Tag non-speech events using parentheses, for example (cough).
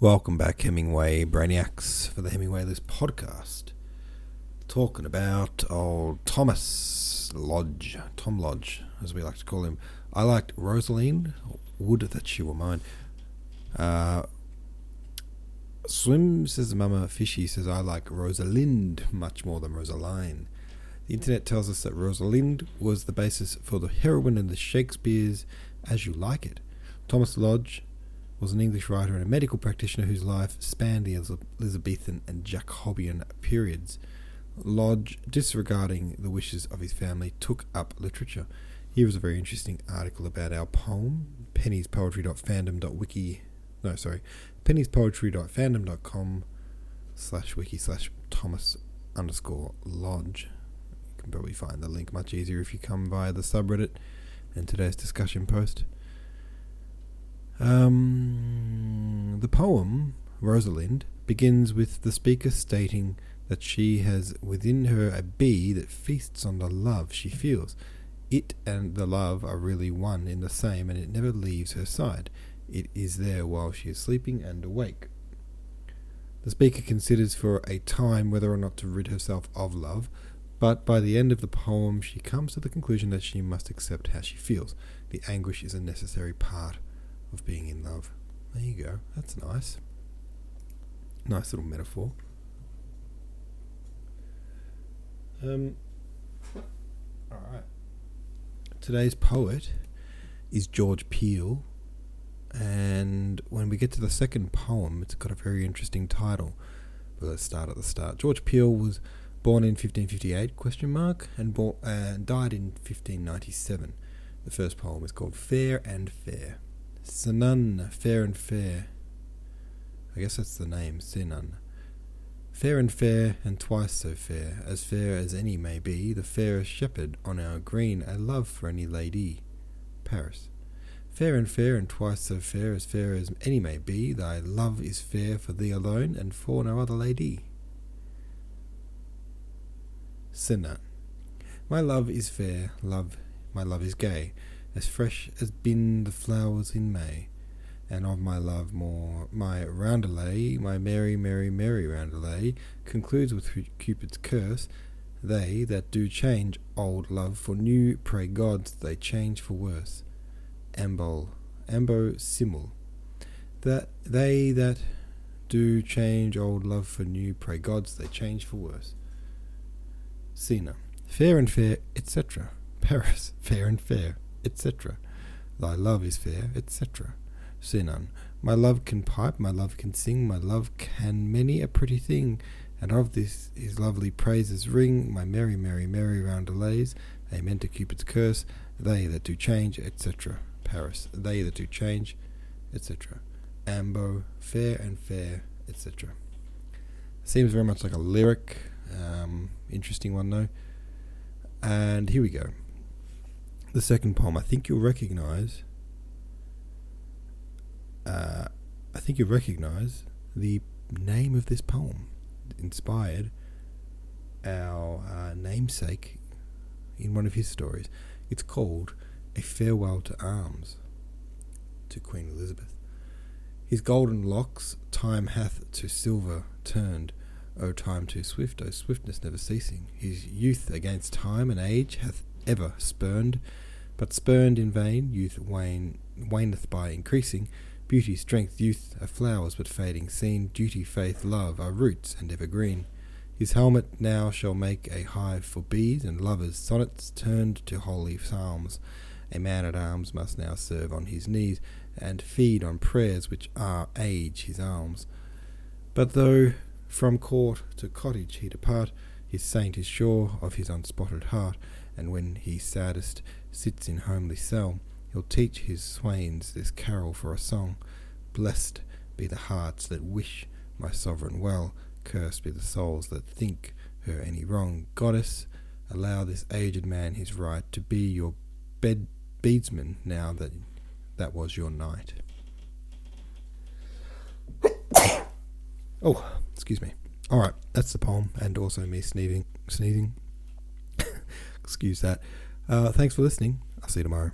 Welcome back, Hemingway Brainiacs, for the Hemingway List podcast. Talking about old Thomas Lodge, Tom Lodge, as we like to call him. I liked Rosaline, would that she were mine. Uh, Swim says Mama Fishy says I like Rosalind much more than Rosaline. The internet tells us that Rosalind was the basis for the heroine in the Shakespeare's As You Like It. Thomas Lodge was an English writer and a medical practitioner whose life spanned the Elizabethan and Jacobean periods. Lodge, disregarding the wishes of his family, took up literature. Here is a very interesting article about our poem, Penny's penniespoetry.fandom.wiki, no, sorry, Penny's penniespoetry.fandom.com slash wiki slash Thomas underscore Lodge. You can probably find the link much easier if you come via the subreddit and today's discussion post. Um, the poem, Rosalind, begins with the speaker stating that she has within her a bee that feasts on the love she feels. It and the love are really one in the same, and it never leaves her side. It is there while she is sleeping and awake. The speaker considers for a time whether or not to rid herself of love, but by the end of the poem, she comes to the conclusion that she must accept how she feels. The anguish is a necessary part of being in love. There you go. That's nice. Nice little metaphor. Um, all right. Today's poet is George Peele, and when we get to the second poem, it's got a very interesting title. But let's start at the start. George Peele was born in 1558 question mark and born, uh, died in 1597. The first poem is called Fair and Fair. Sinan, fair and fair. I guess that's the name, Sinan. Fair and fair, and twice so fair, as fair as any may be, the fairest shepherd on our green, a love for any lady. Paris. Fair and fair, and twice so fair, as fair as any may be, thy love is fair for thee alone, and for no other lady. Sinan. My love is fair, love, my love is gay, as fresh as been the flowers in May. And of my love more, my roundelay, my merry, merry, merry roundelay, concludes with Cupid's curse. They that do change old love for new, pray gods they change for worse. Ambol, ambo simul. That they that do change old love for new, pray gods they change for worse. Cena, fair and fair, etc. Paris, fair and fair etc. Thy love is fair, etc. Sinan, my love can pipe, my love can sing, my love can many a pretty thing, and of this his lovely praises ring, my merry, merry, merry roundelays, amen to Cupid's curse, they that do change, etc. Paris, they that do change, etc. Ambo, fair and fair, etc. Seems very much like a lyric, um, interesting one though. And here we go the second poem, I think you'll recognize. Uh, I think you'll recognize the name of this poem. Inspired our uh, namesake in one of his stories. It's called A Farewell to Arms to Queen Elizabeth. His golden locks time hath to silver turned. O time too swift, O swiftness never ceasing. His youth against time and age hath ever spurned, but spurned in vain, youth wane, waneth by increasing. Beauty, strength, youth are flowers but fading seen. Duty, faith, love are roots and evergreen. His helmet now shall make a hive for bees, and lovers' sonnets turned to holy psalms. A man at arms must now serve on his knees, and feed on prayers which are age his alms. But though from court to cottage he depart, his saint is sure of his unspotted heart, and when he saddest sits in homely cell, he'll teach his swains this carol for a song. Blessed be the hearts that wish my sovereign well, cursed be the souls that think her any wrong. Goddess, allow this aged man his right to be your bed beadsman now that that was your knight. (coughs) oh, excuse me. All right, that's the poem, and also me sneezing. Sneezing. Excuse that. Uh, thanks for listening. I'll see you tomorrow.